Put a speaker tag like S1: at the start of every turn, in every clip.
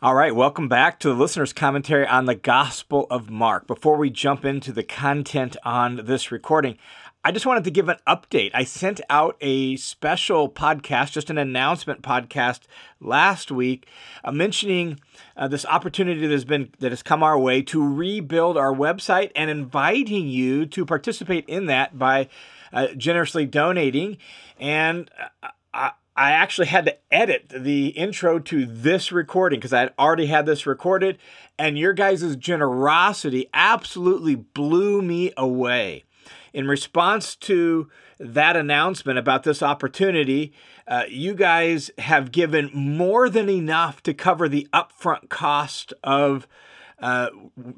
S1: All right, welcome back to the listener's commentary on the Gospel of Mark. Before we jump into the content on this recording, I just wanted to give an update. I sent out a special podcast, just an announcement podcast last week, uh, mentioning uh, this opportunity that has been that has come our way to rebuild our website and inviting you to participate in that by uh, generously donating. And uh, I, actually had to edit the intro to this recording because I had already had this recorded, and your guys' generosity absolutely blew me away. In response to that announcement about this opportunity, uh, you guys have given more than enough to cover the upfront cost of uh,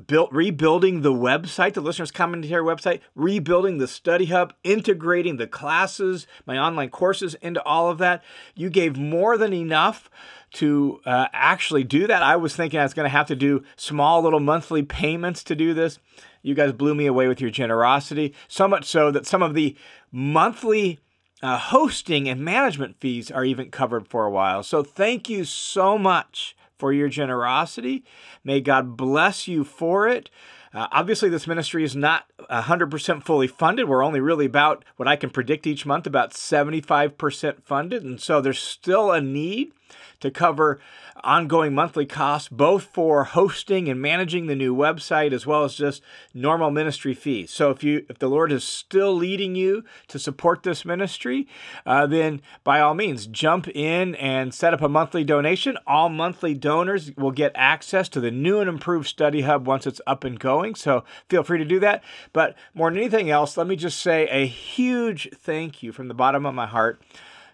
S1: built rebuilding the website, the listeners' commentary website, rebuilding the study hub, integrating the classes, my online courses into all of that. You gave more than enough to uh, actually do that. I was thinking I was going to have to do small little monthly payments to do this. You guys blew me away with your generosity, so much so that some of the monthly uh, hosting and management fees are even covered for a while. So thank you so much for your generosity. May God bless you for it. Uh, obviously, this ministry is not 100% fully funded. We're only really about what I can predict each month, about 75% funded. And so there's still a need to cover ongoing monthly costs, both for hosting and managing the new website, as well as just normal ministry fees. So if you if the Lord is still leading you to support this ministry, uh, then by all means jump in and set up a monthly donation. All monthly donors will get access to the new and improved study hub once it's up and going. So feel free to do that. But more than anything else, let me just say a huge thank you from the bottom of my heart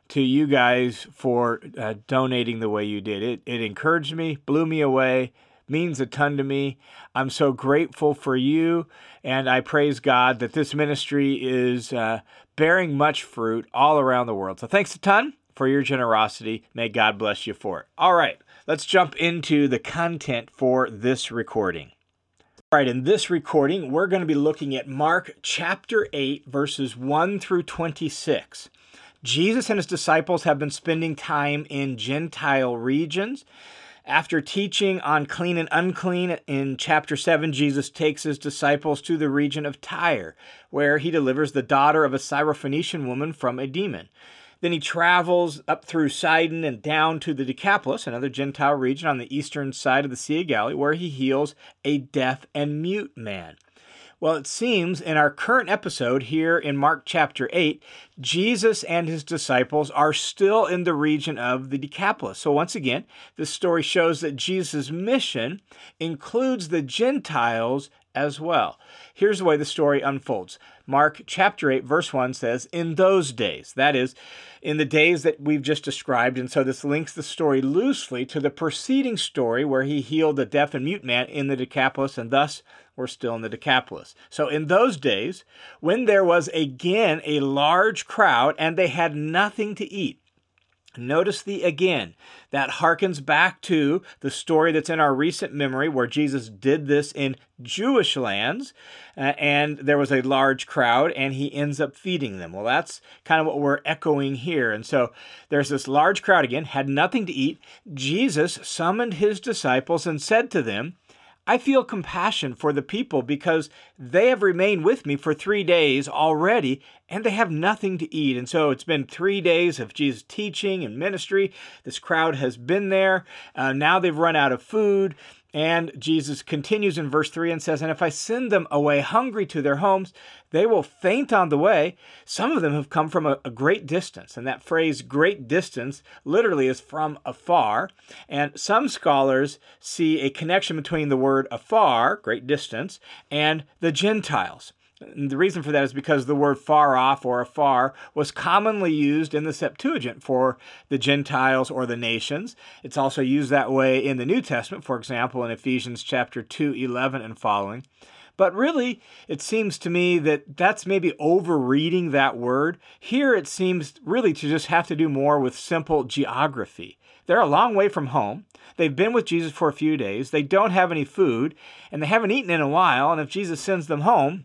S1: to you guys for uh, donating the way you did. It, it encouraged me, blew me away, means a ton to me. I'm so grateful for you, and I praise God that this ministry is uh, bearing much fruit all around the world. So thanks a ton for your generosity. May God bless you for it. All right, let's jump into the content for this recording. All right, in this recording, we're going to be looking at Mark chapter 8, verses 1 through 26. Jesus and his disciples have been spending time in Gentile regions. After teaching on clean and unclean in chapter 7, Jesus takes his disciples to the region of Tyre, where he delivers the daughter of a Syrophoenician woman from a demon. Then he travels up through Sidon and down to the Decapolis, another Gentile region on the eastern side of the Sea of Galilee, where he heals a deaf and mute man. Well, it seems in our current episode here in Mark chapter 8, Jesus and his disciples are still in the region of the Decapolis. So, once again, this story shows that Jesus' mission includes the Gentiles as well. Here's the way the story unfolds. Mark chapter 8, verse 1 says, In those days, that is, in the days that we've just described. And so this links the story loosely to the preceding story where he healed the deaf and mute man in the Decapolis, and thus we're still in the Decapolis. So in those days, when there was again a large crowd and they had nothing to eat, Notice the again. That harkens back to the story that's in our recent memory where Jesus did this in Jewish lands uh, and there was a large crowd and he ends up feeding them. Well, that's kind of what we're echoing here. And so there's this large crowd again, had nothing to eat. Jesus summoned his disciples and said to them, I feel compassion for the people because they have remained with me for three days already and they have nothing to eat. And so it's been three days of Jesus teaching and ministry. This crowd has been there. Uh, now they've run out of food. And Jesus continues in verse 3 and says, And if I send them away hungry to their homes, they will faint on the way. Some of them have come from a, a, great distance. And that phrase, great distance, literally is from afar. And some scholars see a connection between the word afar, great distance, and the Gentiles. And the reason for that is because the word far off or afar was commonly used in the Septuagint for the Gentiles or the nations. It's also used that way in the New Testament, for example, in Ephesians chapter 2, 11 and following. But really, it seems to me that that's maybe overreading that word. Here, it seems really to just have to do more with simple geography. They're a long way from home. They've been with Jesus for a few days. They don't have any food, and they haven't eaten in a while. And if Jesus sends them home,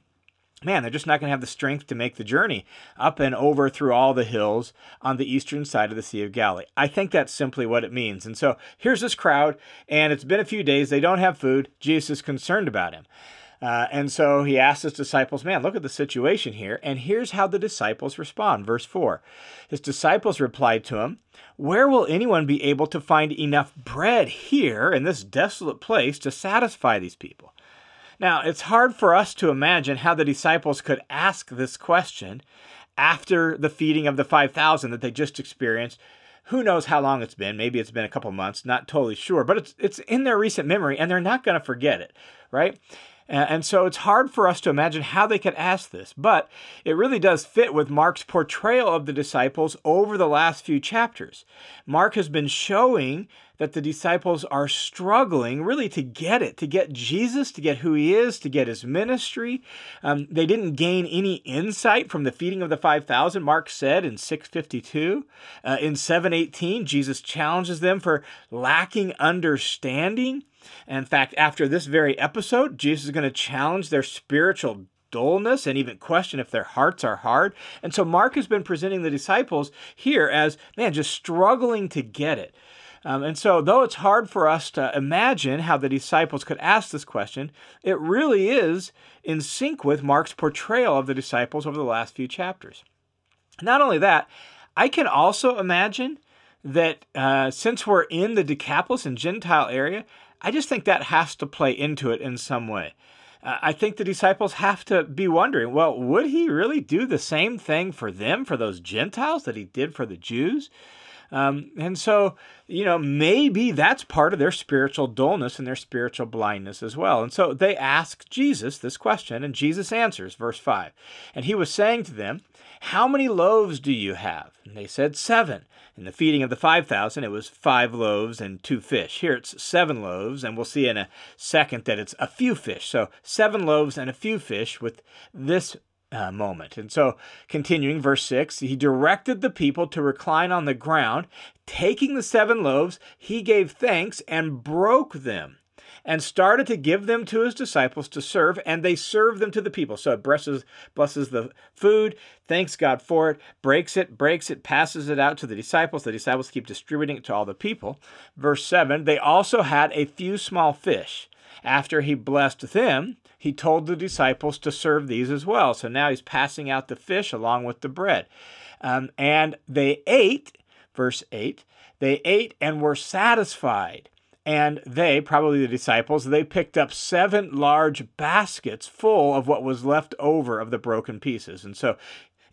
S1: man, they're just not going to have the strength to make the journey up and over through all the hills on the eastern side of the Sea of Galilee. I think that's simply what it means. And so here's this crowd, and it's been a few days. They don't have food. Jesus is concerned about him. Uh, and so he asks his disciples, Man, look at the situation here. And here's how the disciples respond. Verse 4 His disciples replied to him, Where will anyone be able to find enough bread here in this desolate place to satisfy these people? Now, it's hard for us to imagine how the disciples could ask this question after the feeding of the 5,000 that they just experienced. Who knows how long it's been? Maybe it's been a couple months, not totally sure, but it's, it's in their recent memory and they're not going to forget it, right? And so it's hard for us to imagine how they could ask this, but it really does fit with Mark's portrayal of the disciples over the last few chapters. Mark has been showing that the disciples are struggling really to get it, to get Jesus, to get who he is, to get his ministry. Um, they didn't gain any insight from the feeding of the 5,000, Mark said in 652. Uh, in 718, Jesus challenges them for lacking understanding. In fact, after this very episode, Jesus is going to challenge their spiritual dullness and even question if their hearts are hard. And so Mark has been presenting the disciples here as, man, just struggling to get it. Um, and so, though it's hard for us to imagine how the disciples could ask this question, it really is in sync with Mark's portrayal of the disciples over the last few chapters. Not only that, I can also imagine that uh, since we're in the Decapolis and Gentile area, I just think that has to play into it in some way. Uh, I think the disciples have to be wondering well, would he really do the same thing for them, for those Gentiles, that he did for the Jews? Um, and so, you know, maybe that's part of their spiritual dullness and their spiritual blindness as well. And so they ask Jesus this question, and Jesus answers, verse 5. And he was saying to them, How many loaves do you have? And they said, Seven. In the feeding of the 5,000, it was five loaves and two fish. Here it's seven loaves, and we'll see in a second that it's a few fish. So seven loaves and a few fish with this uh, moment. And so, continuing verse 6, he directed the people to recline on the ground. Taking the seven loaves, he gave thanks and broke them and started to give them to his disciples to serve, and they served them to the people. So it blesses, blesses the food, thanks God for it, breaks it, breaks it, passes it out to the disciples. The disciples keep distributing it to all the people. Verse 7 They also had a few small fish. After he blessed them, he told the disciples to serve these as well. So now he's passing out the fish along with the bread. Um, and they ate, verse 8, they ate and were satisfied. And they, probably the disciples, they picked up seven large baskets full of what was left over of the broken pieces. And so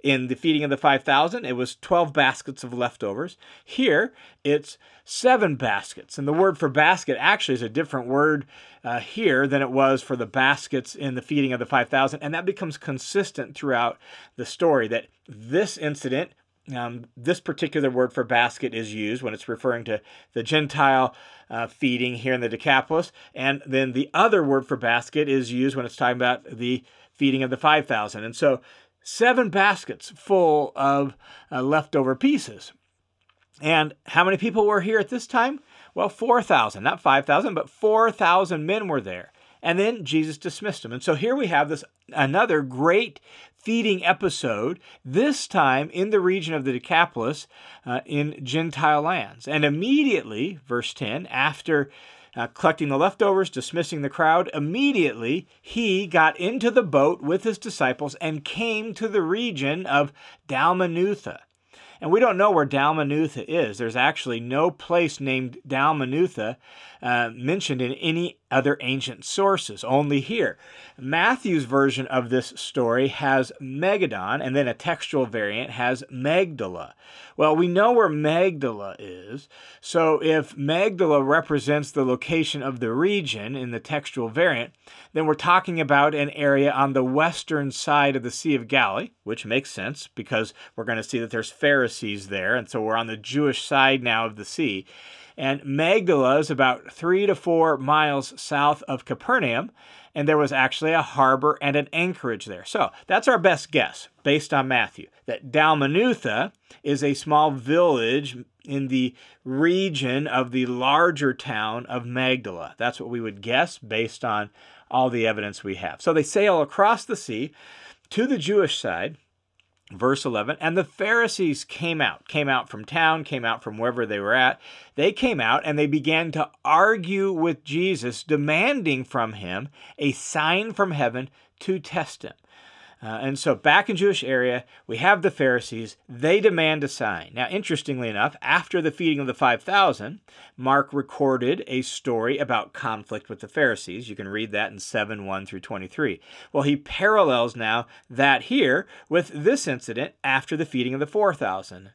S1: in the feeding of the 5,000, it was 12 baskets of leftovers. Here, it's seven baskets. And the word for basket actually is a different word uh, here than it was for the baskets in the feeding of the 5,000. And that becomes consistent throughout the story that this incident um, this particular word for basket is used when it's referring to the Gentile uh, feeding here in the Decapolis. And then the other word for basket is used when it's talking about the feeding of the 5,000. And so seven baskets full of uh, leftover pieces. And how many people were here at this time? Well, 4,000, not 5,000, but 4,000 men were there. And then Jesus dismissed them. And so here we have this another great feeding episode, this time in the region of the Decapolis uh, in Gentile lands. And immediately, verse 10, after uh, collecting the leftovers, dismissing the crowd. Immediately, he got into the boat with his disciples and came to the region of Dalmanutha. And we don't know where Dalmanutha is. There's actually no place named Dalmanutha uh, mentioned in any other ancient sources, only here. Matthew's version of this story has Magadan, and then a textual variant has Magdala. Well, we know where Magdala is, so if Magdala represents the location of the region in the textual variant, then we're talking about an area on the western side of the Sea of Galilee, which makes sense because we're going to see that there's Pharisees there, and so we're on the Jewish side now of the sea. And Magdala is about three to four miles south of Capernaum, and there was actually a harbor and an anchorage there. So that's our best guess based on Matthew that Dalmanutha is a small village in the region of the larger town of Magdala. That's what we would guess based on all the evidence we have. So they sail across the sea to the Jewish side, verse 11 and the pharisees came out came out from town came out from wherever they were at. They came out and they began to argue with jesus demanding from him a sign from heaven to test him uh, and so back in Jewish area, we have the Pharisees. They demand a sign. Now, interestingly enough, after the feeding of the 5,000, Mark recorded a story about conflict with the Pharisees. You can read that in 7 1 through 23. Well, he parallels now that here with this incident after the feeding of the 4,000.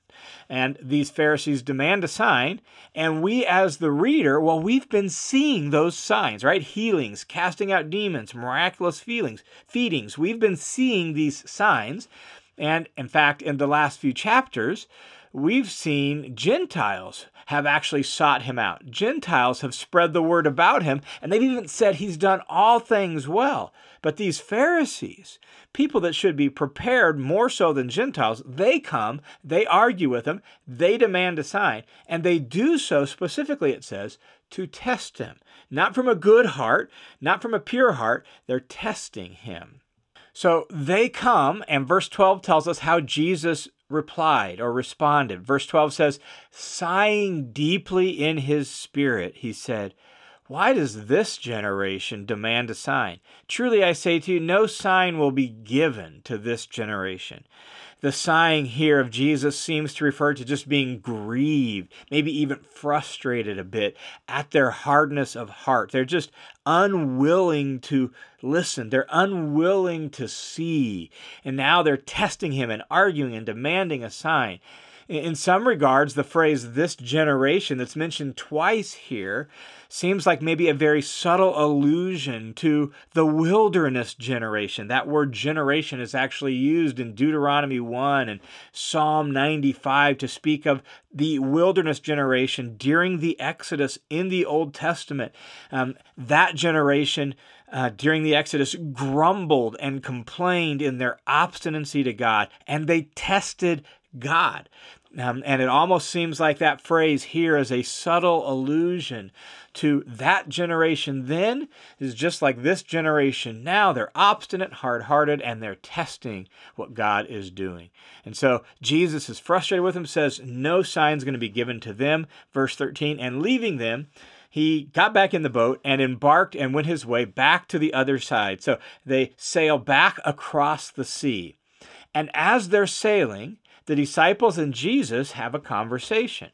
S1: And these Pharisees demand a sign, and we, as the reader, well, we've been seeing those signs, right? Healings, casting out demons, miraculous feelings, feedings. We've been seeing these signs. And in fact, in the last few chapters, we've seen Gentiles have actually sought him out. Gentiles have spread the word about him, and they've even said he's done all things well. But these Pharisees, people that should be prepared more so than Gentiles, they come, they argue with him, they demand a sign, and they do so specifically, it says, to test him. Not from a good heart, not from a pure heart, they're testing him. So they come, and verse 12 tells us how Jesus replied or responded. Verse 12 says, Sighing deeply in his spirit, he said, why does this generation demand a sign? Truly I say to you, no sign will be given to this generation. The sighing here of Jesus seems to refer to just being grieved, maybe even frustrated a bit at their hardness of heart. They're just unwilling to listen, they're unwilling to see. And now they're testing him and arguing and demanding a sign. In some regards, the phrase this generation that's mentioned twice here seems like maybe a very subtle allusion to the wilderness generation. That word generation is actually used in Deuteronomy 1 and Psalm 95 to speak of the wilderness generation during the Exodus in the Old Testament. Um, that generation. Uh, during the Exodus, grumbled and complained in their obstinacy to God, and they tested God. Um, and it almost seems like that phrase here is a subtle allusion to that generation then is just like this generation now. They're obstinate, hard hearted, and they're testing what God is doing. And so Jesus is frustrated with them, says, No sign's going to be given to them. Verse 13, and leaving them, he got back in the boat and embarked and went his way back to the other side. So they sail back across the sea. And as they're sailing, the disciples and Jesus have a conversation.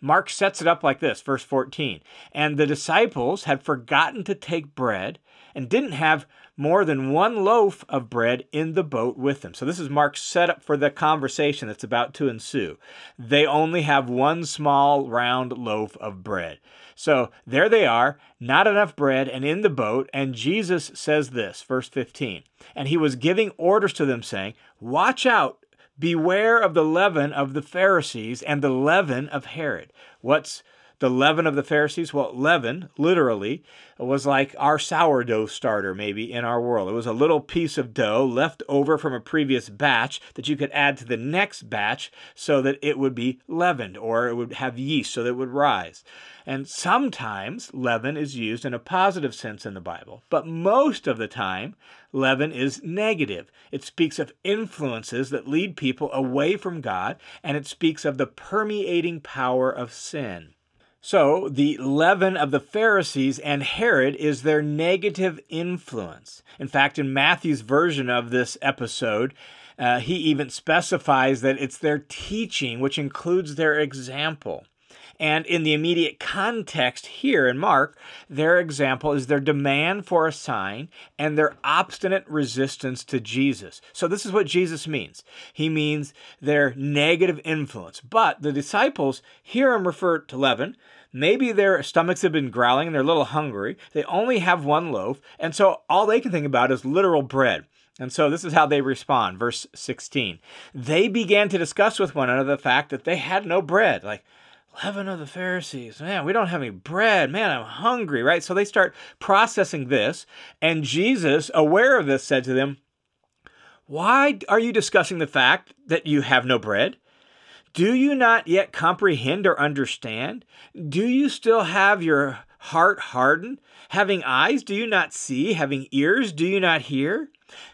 S1: Mark sets it up like this, verse 14. And the disciples had forgotten to take bread and didn't have more than one loaf of bread in the boat with them. So this is Mark's setup for the conversation that's about to ensue. They only have one small round loaf of bread. So there they are, not enough bread and in the boat, and Jesus says this, verse 15. And he was giving orders to them saying, "Watch out Beware of the leaven of the Pharisees and the leaven of Herod. What's the leaven of the Pharisees? Well, leaven, literally, was like our sourdough starter, maybe, in our world. It was a little piece of dough left over from a previous batch that you could add to the next batch so that it would be leavened or it would have yeast so that it would rise. And sometimes leaven is used in a positive sense in the Bible, but most of the time, leaven is negative. It speaks of influences that lead people away from God, and it speaks of the permeating power of sin. So, the leaven of the Pharisees and Herod is their negative influence. In fact, in Matthew's version of this episode, uh, he even specifies that it's their teaching, which includes their example. And in the immediate context here in Mark, their example is their demand for a sign and their obstinate resistance to Jesus. So, this is what Jesus means. He means their negative influence. But the disciples hear him refer to leaven. Maybe their stomachs have been growling and they're a little hungry. They only have one loaf. And so, all they can think about is literal bread. And so this is how they respond. Verse 16. They began to discuss with one another the fact that they had no bread. Like, leaven of the Pharisees. Man, we don't have any bread. Man, I'm hungry, right? So they start processing this. And Jesus, aware of this, said to them, Why are you discussing the fact that you have no bread? Do you not yet comprehend or understand? Do you still have your heart hardened? Having eyes, do you not see? Having ears, do you not hear?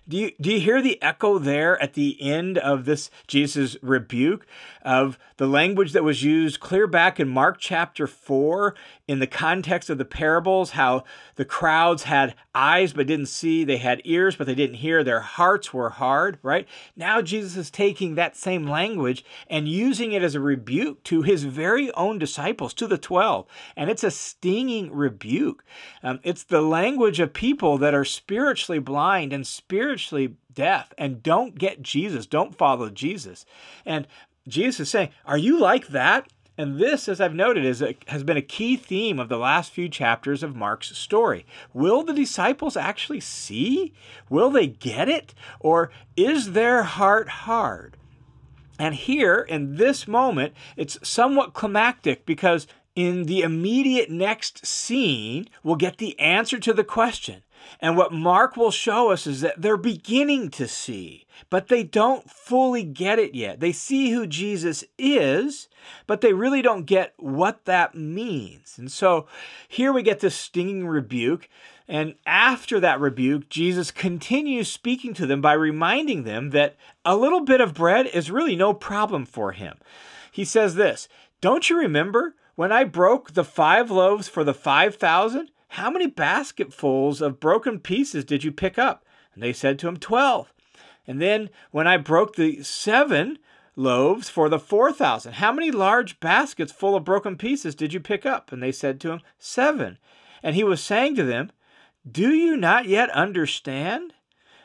S1: Do you, do you hear the echo there at the end of this Jesus' rebuke of the language that was used clear back in Mark chapter 4 in the context of the parables? How the crowds had eyes but didn't see, they had ears but they didn't hear, their hearts were hard, right? Now Jesus is taking that same language and using it as a rebuke to his very own disciples, to the 12. And it's a stinging rebuke. Um, it's the language of people that are spiritually blind and spiritually deaf and don't get Jesus, don't follow Jesus. And Jesus is saying, Are you like that? And this, as I've noted, is a, has been a key theme of the last few chapters of Mark's story. Will the disciples actually see? Will they get it? Or is their heart hard? And here, in this moment, it's somewhat climactic because in the immediate next scene, we'll get the answer to the question. And what Mark will show us is that they're beginning to see, but they don't fully get it yet. They see who Jesus is, but they really don't get what that means. And so here we get this stinging rebuke. And after that rebuke, Jesus continues speaking to them by reminding them that a little bit of bread is really no problem for him. He says this Don't you remember when I broke the five loaves for the five thousand? How many basketfuls of broken pieces did you pick up? And they said to him, Twelve. And then when I broke the seven loaves for the four thousand, how many large baskets full of broken pieces did you pick up? And they said to him, Seven. And he was saying to them, Do you not yet understand?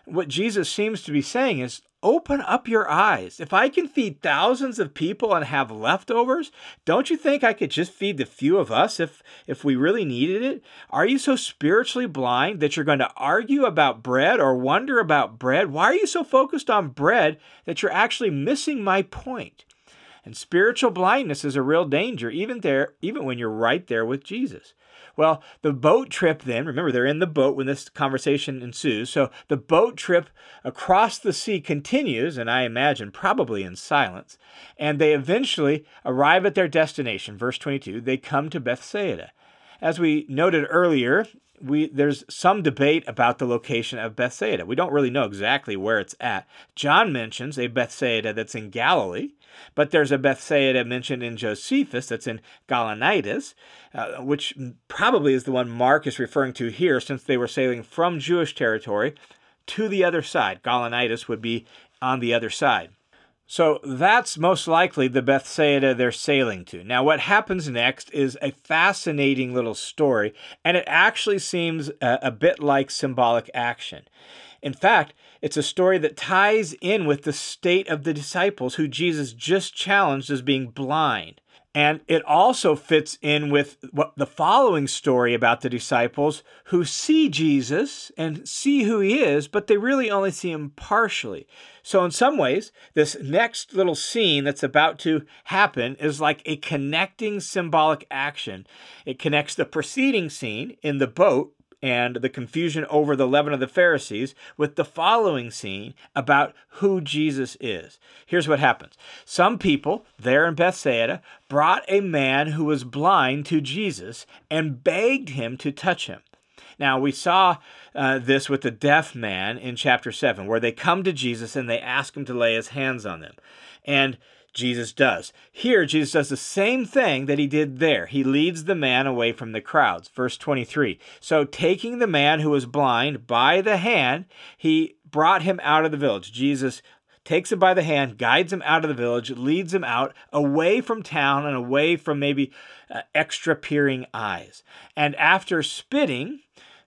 S1: What Jesus seems to be saying is, open up your eyes. If I can feed thousands of people and have leftovers, don't you think I could just feed the few of us if if we really needed it? Are you so spiritually blind that you're going to argue about bread or wonder about bread? Why are you so focused on bread that you're actually missing my point? And spiritual blindness is a real danger even there even when you're right there with Jesus. Well, the boat trip then, remember, they're in the boat when this conversation ensues. So the boat trip across the sea continues, and I imagine probably in silence. And they eventually arrive at their destination. Verse 22 they come to Bethsaida. As we noted earlier, we there's some debate about the location of Bethsaida. We don't really know exactly where it's at. John mentions a Bethsaida that's in Galilee, but there's a Bethsaida mentioned in Josephus that's in Gaulanitis, uh, which probably is the one Mark is referring to here since they were sailing from Jewish territory to the other side. Gaulanitis would be on the other side. So that's most likely the Bethsaida they're sailing to. Now, what happens next is a fascinating little story, and it actually seems a, a bit like symbolic action. In fact, it's a story that ties in with the state of the disciples who Jesus just challenged as being blind. And it also fits in with what the following story about the disciples who see Jesus and see who he is, but they really only see him partially. So, in some ways, this next little scene that's about to happen is like a connecting symbolic action. It connects the preceding scene in the boat and the confusion over the leaven of the Pharisees with the following scene about who Jesus is. Here's what happens Some people there in Bethsaida brought a man who was blind to Jesus and begged him to touch him. Now, we saw uh, this with the deaf man in chapter 7, where they come to Jesus and they ask him to lay his hands on them. And Jesus does. Here, Jesus does the same thing that he did there. He leads the man away from the crowds. Verse 23. So, taking the man who was blind by the hand, he brought him out of the village. Jesus takes him by the hand, guides him out of the village, leads him out away from town and away from maybe uh, extra peering eyes. And after spitting,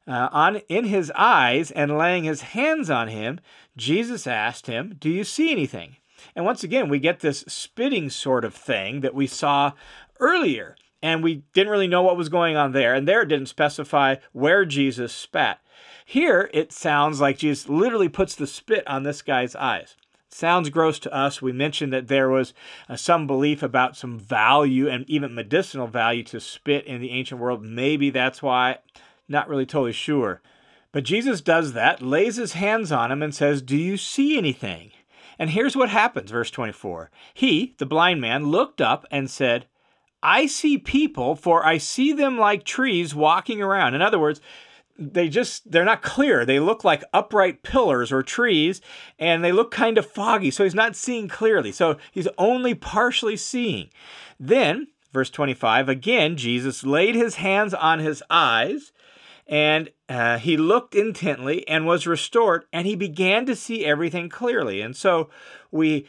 S1: uh, on in his eyes and laying his hands on him, Jesus asked him, "Do you see anything?" And once again, we get this spitting sort of thing that we saw earlier. And we didn't really know what was going on there. And there it didn't specify where Jesus spat. Here it sounds like Jesus literally puts the spit on this guy's eyes. Sounds gross to us. We mentioned that there was uh, some belief about some value and even medicinal value to spit in the ancient world. Maybe that's why. Not really totally sure. But Jesus does that, lays his hands on him, and says, Do you see anything? And here's what happens, verse 24. He, the blind man, looked up and said, I see people, for I see them like trees walking around. In other words, they just they're not clear. They look like upright pillars or trees and they look kind of foggy. So he's not seeing clearly. So he's only partially seeing. Then, verse 25, again Jesus laid his hands on his eyes and uh, he looked intently and was restored and he began to see everything clearly. And so we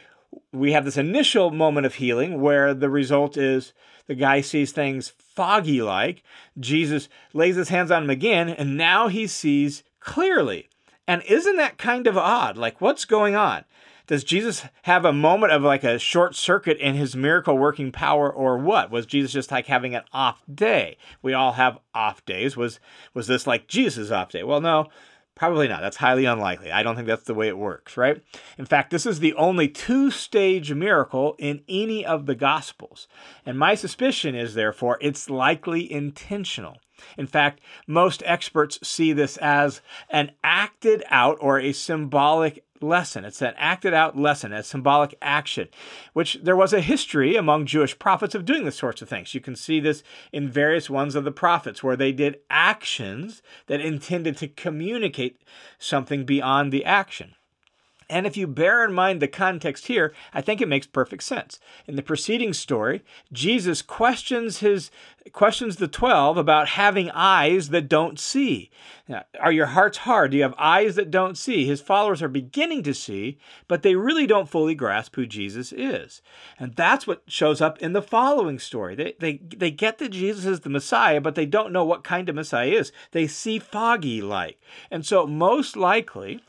S1: we have this initial moment of healing where the result is the guy sees things foggy like. Jesus lays his hands on him again, and now he sees clearly. And isn't that kind of odd? Like, what's going on? Does Jesus have a moment of like a short circuit in his miracle working power or what? Was Jesus just like having an off day? We all have off days. Was was this like Jesus' off day? Well, no. Probably not. That's highly unlikely. I don't think that's the way it works, right? In fact, this is the only two stage miracle in any of the Gospels. And my suspicion is, therefore, it's likely intentional. In fact, most experts see this as an acted out or a symbolic lesson. It's an acted out lesson, a symbolic action, which there was a history among Jewish prophets of doing this sorts of things. You can see this in various ones of the prophets where they did actions that intended to communicate something beyond the action. And if you bear in mind the context here, I think it makes perfect sense. In the preceding story, Jesus questions his questions the 12 about having eyes that don't see. Now, are your hearts hard? Do you have eyes that don't see? His followers are beginning to see, but they really don't fully grasp who Jesus is. And that's what shows up in the following story. They, they, they get that Jesus is the Messiah, but they don't know what kind of Messiah is. They see foggy like. And so, most likely,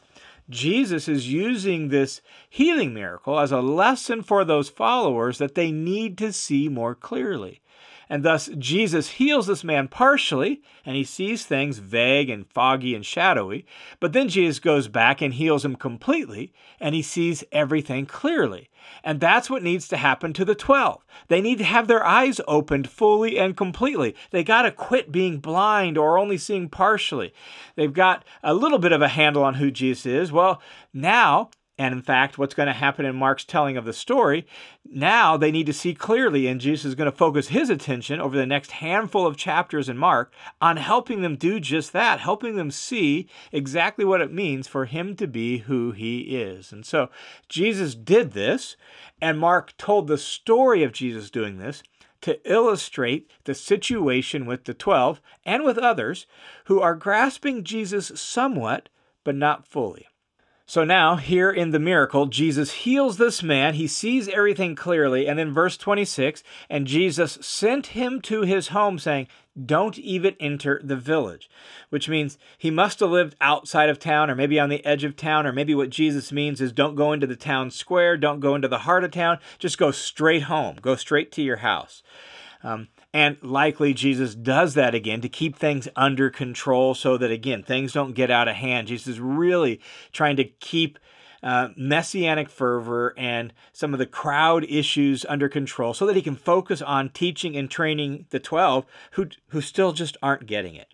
S1: Jesus is using this healing miracle as a lesson for those followers that they need to see more clearly. And thus, Jesus heals this man partially, and he sees things vague and foggy and shadowy. But then Jesus goes back and heals him completely, and he sees everything clearly. And that's what needs to happen to the 12. They need to have their eyes opened fully and completely. They got to quit being blind or only seeing partially. They've got a little bit of a handle on who Jesus is. Well, now and in fact, what's going to happen in Mark's telling of the story, now they need to see clearly, and Jesus is going to focus his attention over the next handful of chapters in Mark on helping them do just that, helping them see exactly what it means for him to be who he is. And so Jesus did this, and Mark told the story of Jesus doing this to illustrate the situation with the 12 and with others who are grasping Jesus somewhat, but not fully. So now, here in the miracle, Jesus heals this man. He sees everything clearly. And then, verse 26 and Jesus sent him to his home, saying, Don't even enter the village, which means he must have lived outside of town or maybe on the edge of town. Or maybe what Jesus means is don't go into the town square, don't go into the heart of town, just go straight home, go straight to your house. Um, and likely Jesus does that again to keep things under control so that, again, things don't get out of hand. Jesus is really trying to keep uh, messianic fervor and some of the crowd issues under control so that he can focus on teaching and training the 12 who, who still just aren't getting it.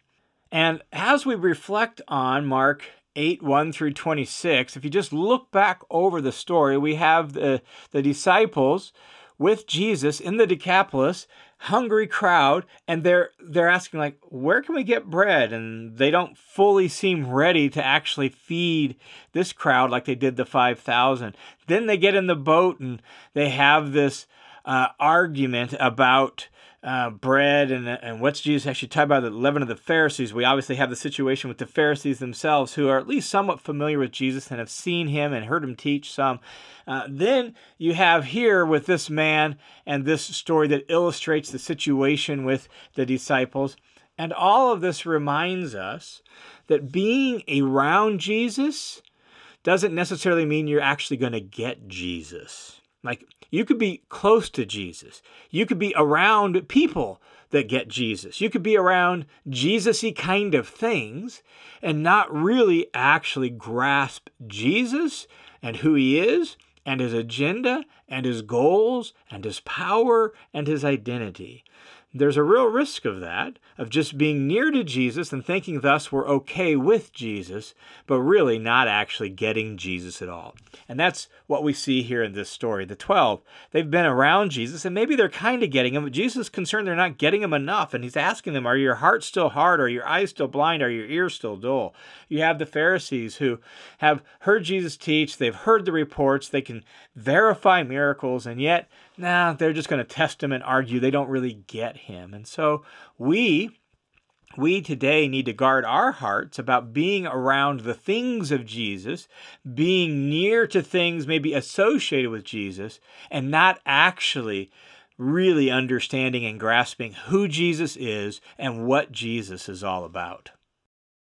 S1: And as we reflect on Mark 8 1 through 26, if you just look back over the story, we have the, the disciples with Jesus in the Decapolis hungry crowd and they're they're asking like where can we get bread? And they don't fully seem ready to actually feed this crowd like they did the 5000 then they get in the boat and they have this uh, argument about uh, bread and, and what's Jesus actually talking about the leaven of the Pharisees. We obviously have the situation with the Pharisees themselves, who are at least somewhat familiar with Jesus and have seen him and heard him teach some. Uh, then you have here with this man and this story that illustrates the situation with the disciples. And all of this reminds us that being around Jesus doesn't necessarily mean you're actually going to get Jesus. Like you could be close to Jesus. You could be around people that get Jesus. You could be around Jesus-y kind of things and not really actually grasp Jesus and who he is and his agenda and his goals and his power and his identity. There's a real risk of that, of just being near to Jesus and thinking thus we're okay with Jesus, but really not actually getting Jesus at all. And that's what we see here in this story. The 12, they've been around Jesus and maybe they're kind of getting him, but Jesus is concerned they're not getting him enough. And he's asking them, Are your hearts still hard? Are your eyes still blind? Are your ears still dull? You have the Pharisees who have heard Jesus teach, they've heard the reports, they can verify miracles, and yet nah, they're just going to test him and argue. They don't really get him. And so we we today need to guard our hearts about being around the things of Jesus, being near to things maybe associated with Jesus, and not actually really understanding and grasping who Jesus is and what Jesus is all about.